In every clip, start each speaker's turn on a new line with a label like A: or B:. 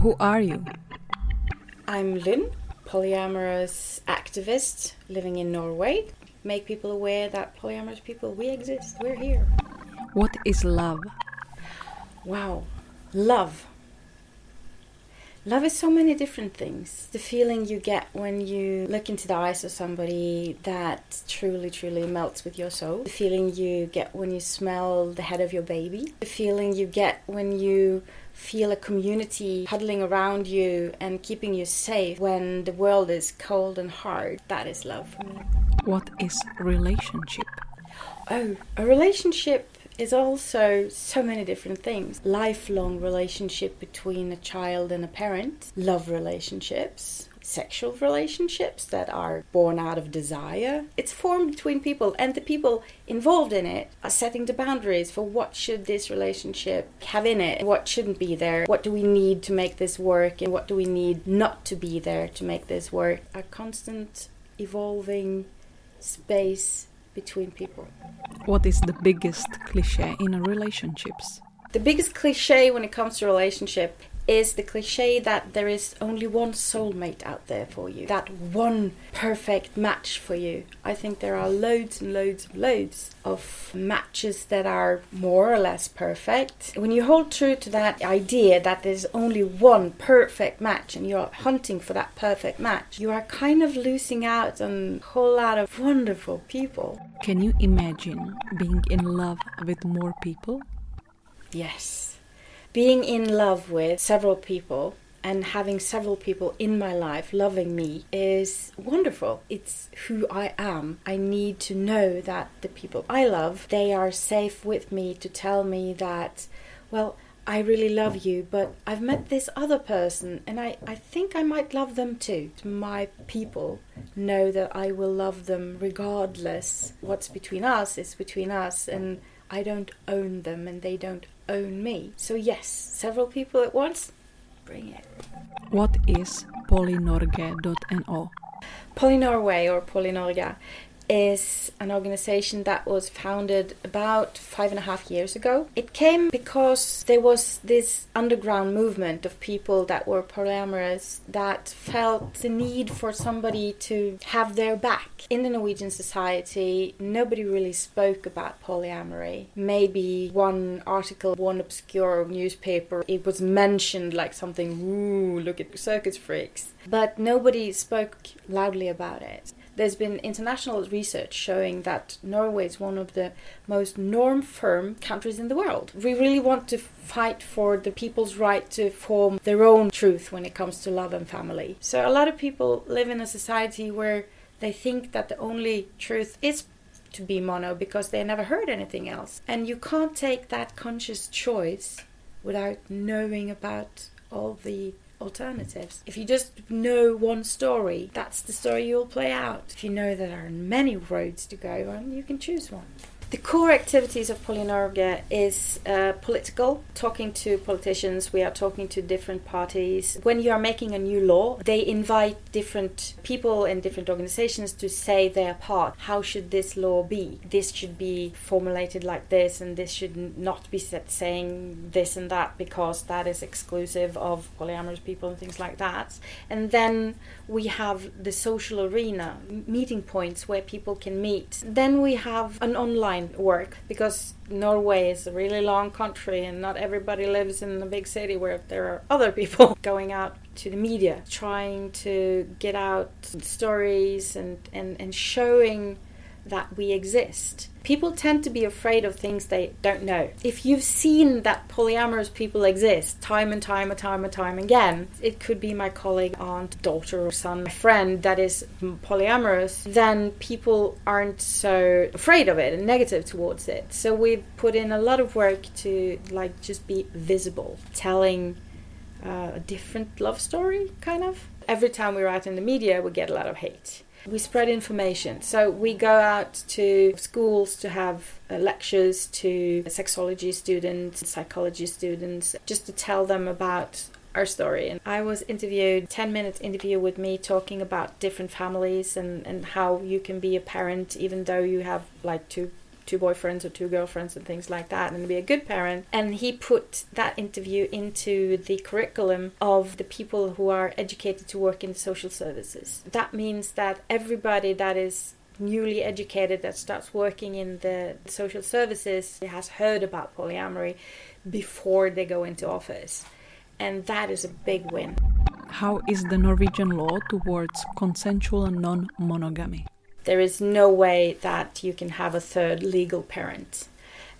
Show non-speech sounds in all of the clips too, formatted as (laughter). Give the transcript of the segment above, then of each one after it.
A: Who are you?
B: I'm Lynn, polyamorous activist living in Norway. Make people aware that polyamorous people, we exist, we're here.
A: What is love?
B: Wow, love. Love is so many different things. The feeling you get when you look into the eyes of somebody that truly, truly melts with your soul. The feeling you get when you smell the head of your baby. The feeling you get when you feel a community huddling around you and keeping you safe when the world is cold and hard. That is love for me.
A: What is relationship?
B: Oh, a relationship is also so many different things. Lifelong relationship between a child and a parent, love relationships, sexual relationships that are born out of desire. It's formed between people and the people involved in it are setting the boundaries for what should this relationship have in it, what shouldn't be there, what do we need to make this work and what do we need not to be there to make this work. A constant evolving space between people.
A: What is the biggest cliche in a relationships?
B: The biggest cliche when it comes to relationship is the cliche that there is only one soulmate out there for you, that one perfect match for you. I think there are loads and loads and loads of matches that are more or less perfect. When you hold true to that idea that there's only one perfect match and you're hunting for that perfect match, you are kind of losing out on a whole lot of wonderful people.
A: Can you imagine being in love with more people?
B: Yes being in love with several people and having several people in my life loving me is wonderful. It's who I am. I need to know that the people I love, they are safe with me to tell me that, well, I really love you, but I've met this other person and I, I think I might love them too. My people know that I will love them regardless. What's between us is between us and I don't own them and they don't own me. So, yes, several people at once, bring it.
A: What is polynorge.no?
B: Polynorway or Polynorga is an organization that was founded about five and a half years ago. It came because there was this underground movement of people that were polyamorous that felt the need for somebody to have their back. In the Norwegian society, nobody really spoke about polyamory. Maybe one article, one obscure newspaper, it was mentioned like something, ooh, look at circus freaks. But nobody spoke loudly about it there's been international research showing that Norway is one of the most norm firm countries in the world. We really want to fight for the people's right to form their own truth when it comes to love and family. So a lot of people live in a society where they think that the only truth is to be mono because they never heard anything else. And you can't take that conscious choice without knowing about all the alternatives. If you just know one story, that's the story you'll play out. If you know there are many roads to go on, you can choose one. The core activities of Polynorge is uh, political, talking to politicians. We are talking to different parties. When you are making a new law, they invite different people and different organizations to say their part. How should this law be? This should be formulated like this, and this should not be saying this and that because that is exclusive of polyamorous people and things like that. And then we have the social arena, meeting points where people can meet. Then we have an online work because Norway is a really long country and not everybody lives in a big city where there are (laughs) other people (laughs) going out to the media trying to get out stories and, and, and showing that we exist. People tend to be afraid of things they don't know. If you've seen that polyamorous people exist time and time and time and time again, it could be my colleague, aunt, daughter, or son, friend that is polyamorous, then people aren't so afraid of it and negative towards it. So we've put in a lot of work to like just be visible, telling uh, a different love story, kind of. Every time we write in the media, we get a lot of hate we spread information. So we go out to schools to have uh, lectures to sexology students, psychology students, just to tell them about our story. And I was interviewed, 10 minute interview with me talking about different families and, and how you can be a parent even though you have like two two boyfriends or two girlfriends and things like that and be a good parent. And he put that interview into the curriculum of the people who are educated to work in social services. That means that everybody that is newly educated that starts working in the social services has heard about polyamory before they go into office. And that is a big win.
A: How is the Norwegian law towards consensual non monogamy?
B: There is no way that you can have a third legal parent.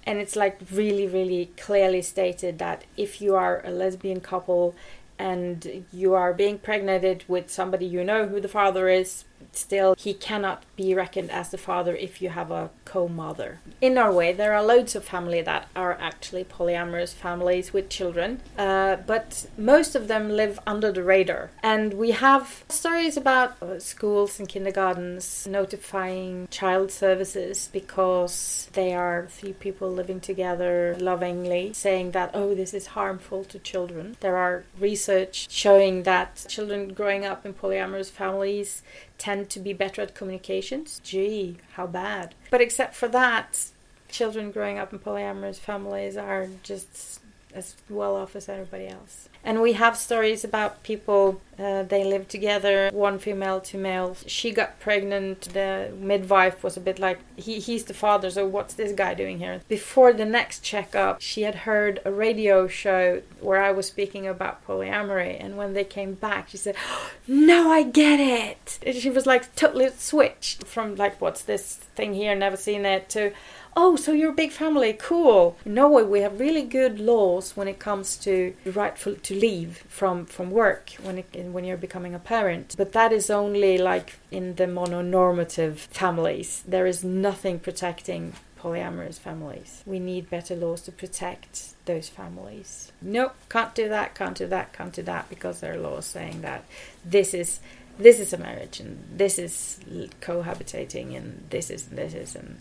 B: And it's like really, really clearly stated that if you are a lesbian couple and you are being pregnant with somebody you know who the father is, still he cannot be reckoned as the father if you have a co-mother. In Norway, there are loads of family that are actually polyamorous families with children, uh, but most of them live under the radar. And we have stories about uh, schools and kindergartens notifying child services because they are three people living together lovingly, saying that oh this is harmful to children. There are research showing that children growing up in polyamorous families tend to be better at communications. Gee, how bad. But except for that, children growing up in polyamorous families are just as well off as everybody else. And we have stories about people, uh, they live together, one female, two males. She got pregnant. The midwife was a bit like, he, he's the father, so what's this guy doing here? Before the next checkup, she had heard a radio show where I was speaking about polyamory. And when they came back, she said, oh, No, I get it. She was like totally switched from, like, what's this thing here, never seen it, to, oh, so you're a big family, cool. In Norway, we have really good laws when it comes to rightful to leave from from work when it, when you're becoming a parent. But that is only like in the mononormative families. There is nothing protecting polyamorous families. We need better laws to protect those families. Nope, can't do that, can't do that, can't do that because there are laws saying that this is this is a marriage and this is cohabitating and this is and this is and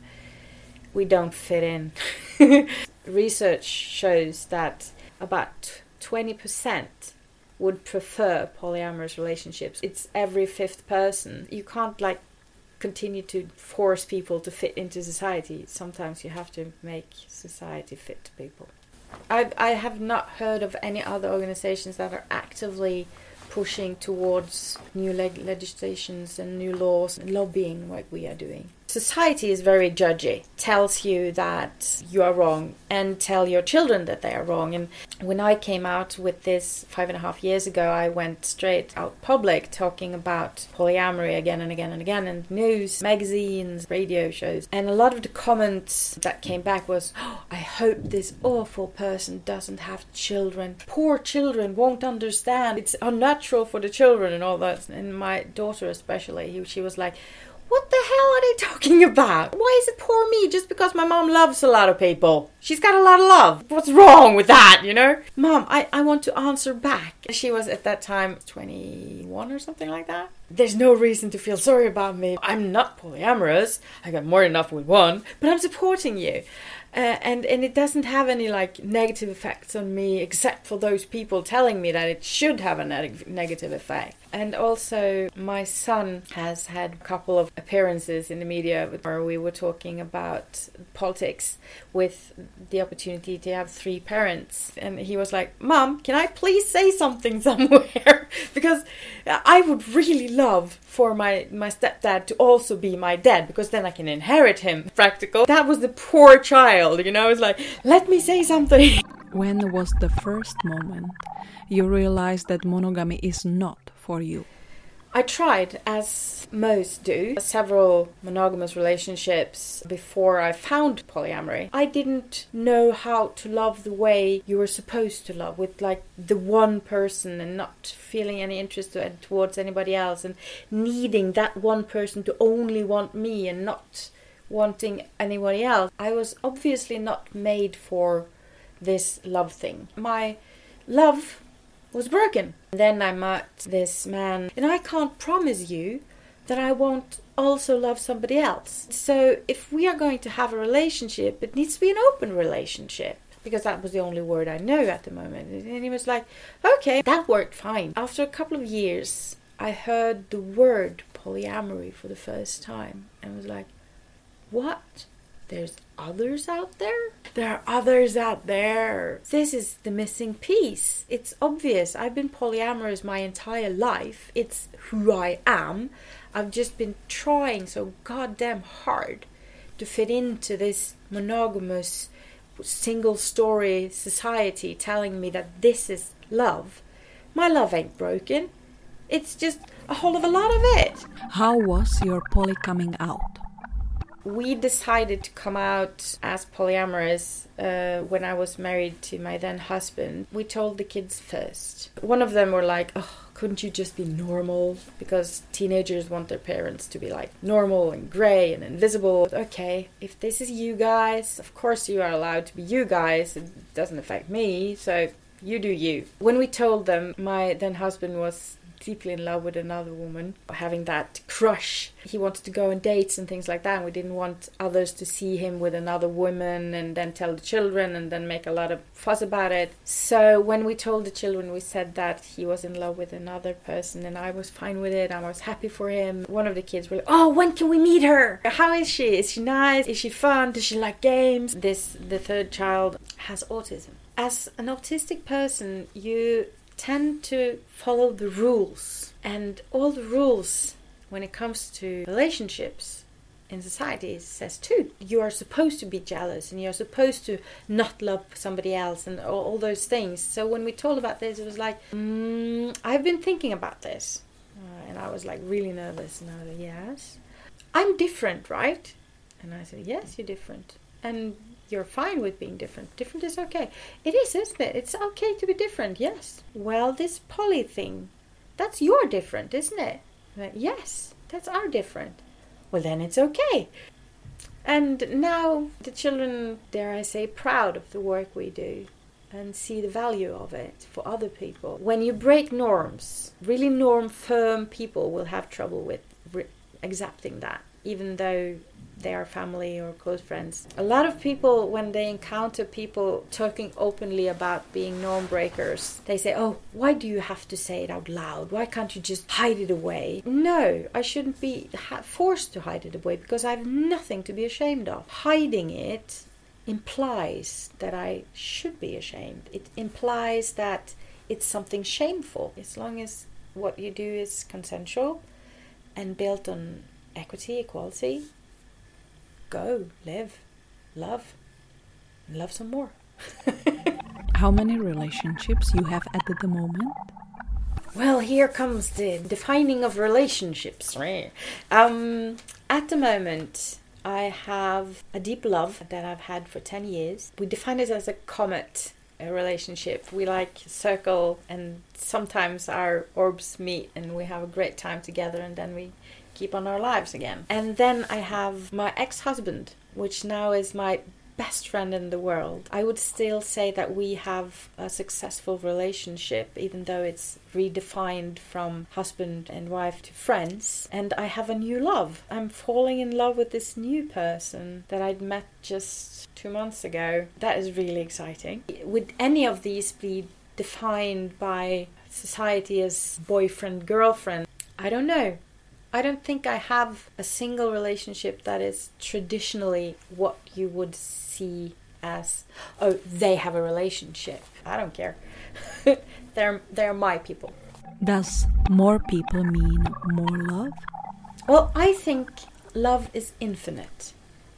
B: we don't fit in. (laughs) Research shows that about 20% would prefer polyamorous relationships. It's every fifth person. You can't like continue to force people to fit into society. Sometimes you have to make society fit to people. I I have not heard of any other organizations that are actively pushing towards new leg- legislations and new laws and lobbying like we are doing. Society is very judgy, tells you that you are wrong, and tell your children that they are wrong. And when I came out with this five and a half years ago, I went straight out public talking about polyamory again and again and again in news, magazines, radio shows. And a lot of the comments that came back was, oh, I hope this awful person doesn't have children. Poor children won't understand. It's unnatural for the children and all that. And my daughter, especially, she was like, what the hell are they talking about? Why is it poor me just because my mom loves a lot of people? She's got a lot of love. What's wrong with that, you know? Mom, I, I want to answer back. She was at that time 21 or something like that. There's no reason to feel sorry about me. I'm not polyamorous. I got more than enough with one, but I'm supporting you. Uh, and and it doesn't have any like negative effects on me except for those people telling me that it should have a neg- negative effect and also my son has had a couple of appearances in the media where we were talking about politics with the opportunity to have three parents and he was like mom can i please say something (laughs) somewhere (laughs) because i would really love for my my stepdad to also be my dad because then i can inherit him. Practical. That was the poor child you know it's like let me say something.
A: When was the first moment you realized that monogamy is not for you
B: I tried, as most do, several monogamous relationships before I found polyamory. I didn't know how to love the way you were supposed to love, with like the one person and not feeling any interest towards anybody else and needing that one person to only want me and not wanting anybody else. I was obviously not made for this love thing. My love was broken. Then I met this man, and I can't promise you that I won't also love somebody else. So if we are going to have a relationship, it needs to be an open relationship. Because that was the only word I know at the moment. And he was like, okay, that worked fine. After a couple of years, I heard the word polyamory for the first time and was like, what? There's others out there. There are others out there. This is the missing piece. It's obvious. I've been polyamorous my entire life. It's who I am. I've just been trying so goddamn hard to fit into this monogamous single story society telling me that this is love. My love ain't broken. It's just a whole of a lot of it.
A: How was your poly coming out?
B: We decided to come out as polyamorous uh, when I was married to my then husband. We told the kids first. One of them were like, "Oh, couldn't you just be normal?" Because teenagers want their parents to be like normal and grey and invisible. Okay, if this is you guys, of course you are allowed to be you guys. It doesn't affect me, so you do you. When we told them, my then husband was deeply in love with another woman, having that crush. He wanted to go on dates and things like that, and we didn't want others to see him with another woman and then tell the children and then make a lot of fuss about it. So when we told the children, we said that he was in love with another person, and I was fine with it. I was happy for him. One of the kids were like, "Oh, when can we meet her? How is she? Is she nice? Is she fun? Does she like games?" This the third child has autism. As an autistic person, you tend to follow the rules. And all the rules when it comes to relationships in society says too. You are supposed to be jealous and you're supposed to not love somebody else and all, all those things. So when we told about this, it was like, mm, I've been thinking about this. Uh, and I was like really nervous. And I was like, yes. I'm different, right? And I said, yes, you're different. And you're fine with being different. Different is okay. It is, isn't it? It's okay to be different, yes. Well, this poly thing, that's your different, isn't it? Yes, that's our different. Well, then it's okay. And now the children, dare I say, proud of the work we do and see the value of it for other people. When you break norms, really norm firm people will have trouble with re- accepting that, even though they are family or close friends. A lot of people, when they encounter people talking openly about being norm breakers, they say, Oh, why do you have to say it out loud? Why can't you just hide it away? No, I shouldn't be forced to hide it away because I have nothing to be ashamed of. Hiding it implies that I should be ashamed. It implies that it's something shameful. As long as what you do is consensual and built on equity, equality, go, live, love, and love some more. (laughs)
A: How many relationships you have at the moment?
B: Well, here comes the defining of relationships. Um, at the moment, I have a deep love that I've had for 10 years. We define it as a comet a relationship. We like circle, and sometimes our orbs meet and we have a great time together, and then we keep on our lives again. And then I have my ex husband, which now is my best friend in the world. I would still say that we have a successful relationship, even though it's redefined from husband and wife to friends. And I have a new love. I'm falling in love with this new person that I'd met just two months ago. That is really exciting. Would any of these be defined by society as boyfriend girlfriend? I don't know. I don't think I have a single relationship that is traditionally what you would see as oh they have a relationship. I don't care. (laughs) they're they're my people.
A: Does more people mean more love?
B: Well, I think love is infinite.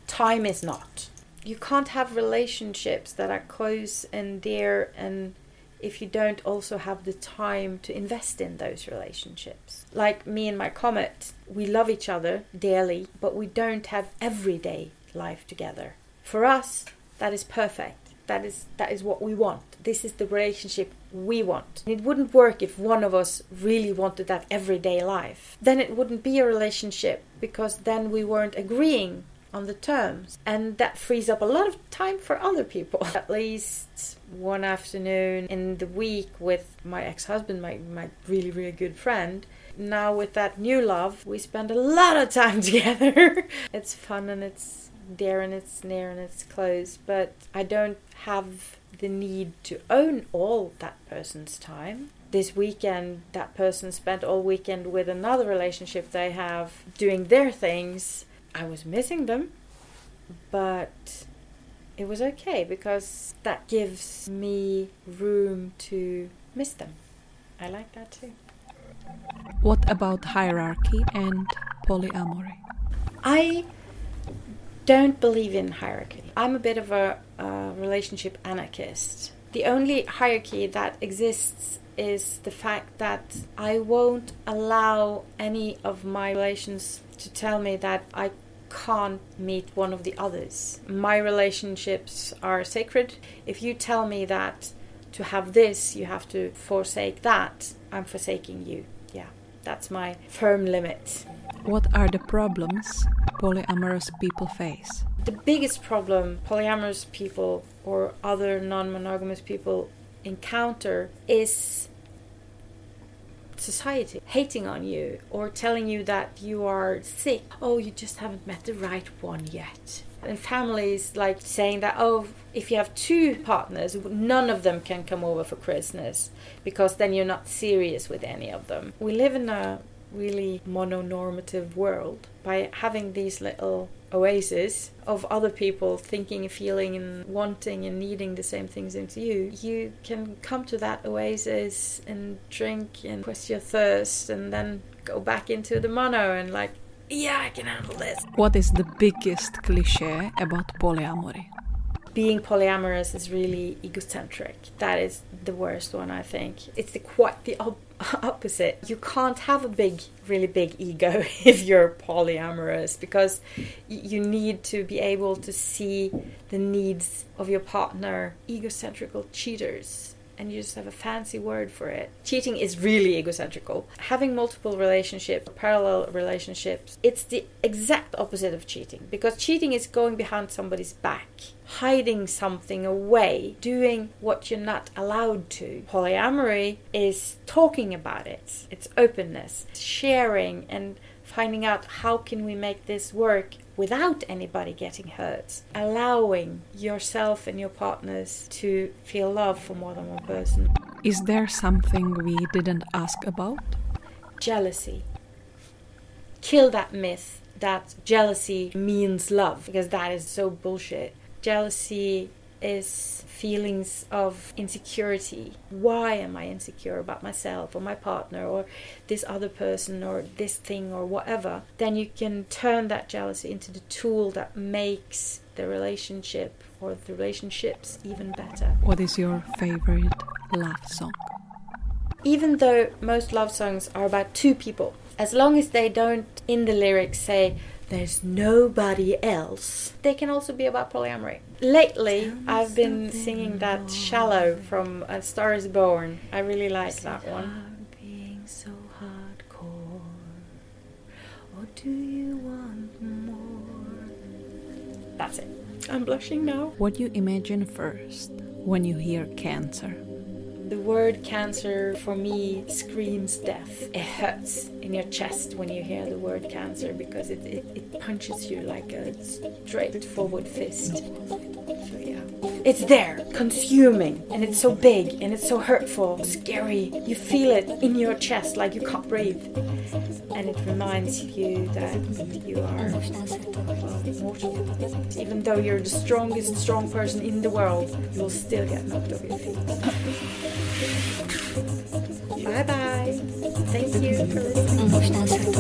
B: Time is not. You can't have relationships that are close and dear and if you don't also have the time to invest in those relationships. Like me and my comet, we love each other dearly, but we don't have everyday life together. For us, that is perfect. That is that is what we want. This is the relationship we want. It wouldn't work if one of us really wanted that everyday life. Then it wouldn't be a relationship because then we weren't agreeing on the terms. And that frees up a lot of time for other people. (laughs) At least one afternoon in the week with my ex husband, my, my really, really good friend. Now, with that new love, we spend a lot of time (laughs) together. (laughs) it's fun and it's dear and it's near and it's close, but I don't have the need to own all that person's time this weekend that person spent all weekend with another relationship they have doing their things I was missing them. but it was okay because that gives me room to miss them. I like that too.
A: What about hierarchy and polyamory?
B: I don't believe in hierarchy. I'm a bit of a, relationship anarchist. The only hierarchy that exists is the fact that I won't allow any of my relations to tell me that I can't meet one of the others. My relationships are sacred. If you tell me that to have this, you have to forsake that, I'm forsaking you. Yeah, that's my firm limit.
A: What are the problems polyamorous people face?
B: The biggest problem polyamorous people or other non monogamous people encounter is society hating on you or telling you that you are sick. Oh, you just haven't met the right one yet. And families like saying that, oh, if you have two partners, none of them can come over for Christmas because then you're not serious with any of them. We live in a really mononormative world by having these little oasis of other people thinking, and feeling, and wanting and needing the same things as you, you can come to that oasis and drink and quench your thirst and then go back into the mono and like, yeah, I can handle this.
A: What is the biggest cliche about polyamory?
B: being polyamorous is really egocentric. That is the worst one, I think. It's the quite the op- (laughs) opposite. You can't have a big, really big ego (laughs) if you're polyamorous because you need to be able to see the needs of your partner. Egocentrical cheaters and you just have a fancy word for it. Cheating is really egocentrical. Having multiple relationships, parallel relationships, it's the exact opposite of cheating because cheating is going behind somebody's back, hiding something away, doing what you're not allowed to. Polyamory is talking about it. It's openness, sharing and finding out how can we make this work without anybody getting hurt, allowing yourself and your partners to feel love for more than one person.
A: Is there something we didn't ask about?
B: Jealousy. Kill that myth that jealousy means love because that is so bullshit. Jealousy is feelings of insecurity. Why am I insecure about myself or my partner or this other person or this thing or whatever? Then you can turn that jealousy into the tool that makes the relationship or the relationships even better.
A: What is your favorite love song?
B: Even though most love songs are about two people, as long as they don't in the lyrics say, there's nobody else. They can also be about polyamory. Lately, I've been singing that "Shallow" from A Star Is Born. I really like that one.
C: Being so hardcore, or do you want more?
B: That's it. I'm blushing now.
A: What do you imagine first when you hear cancer?
B: The word cancer for me screams death. It hurts in your chest when you hear the word cancer because it, it, it punches you like a straightforward fist. So, yeah. It's there, consuming, and it's so big and it's so hurtful, scary. You feel it in your chest like you can't breathe. And it reminds you that you are mortal. Even though you're the strongest strong person in the world, you'll still get knocked off your feet. (laughs) Bye bye.
D: Hum.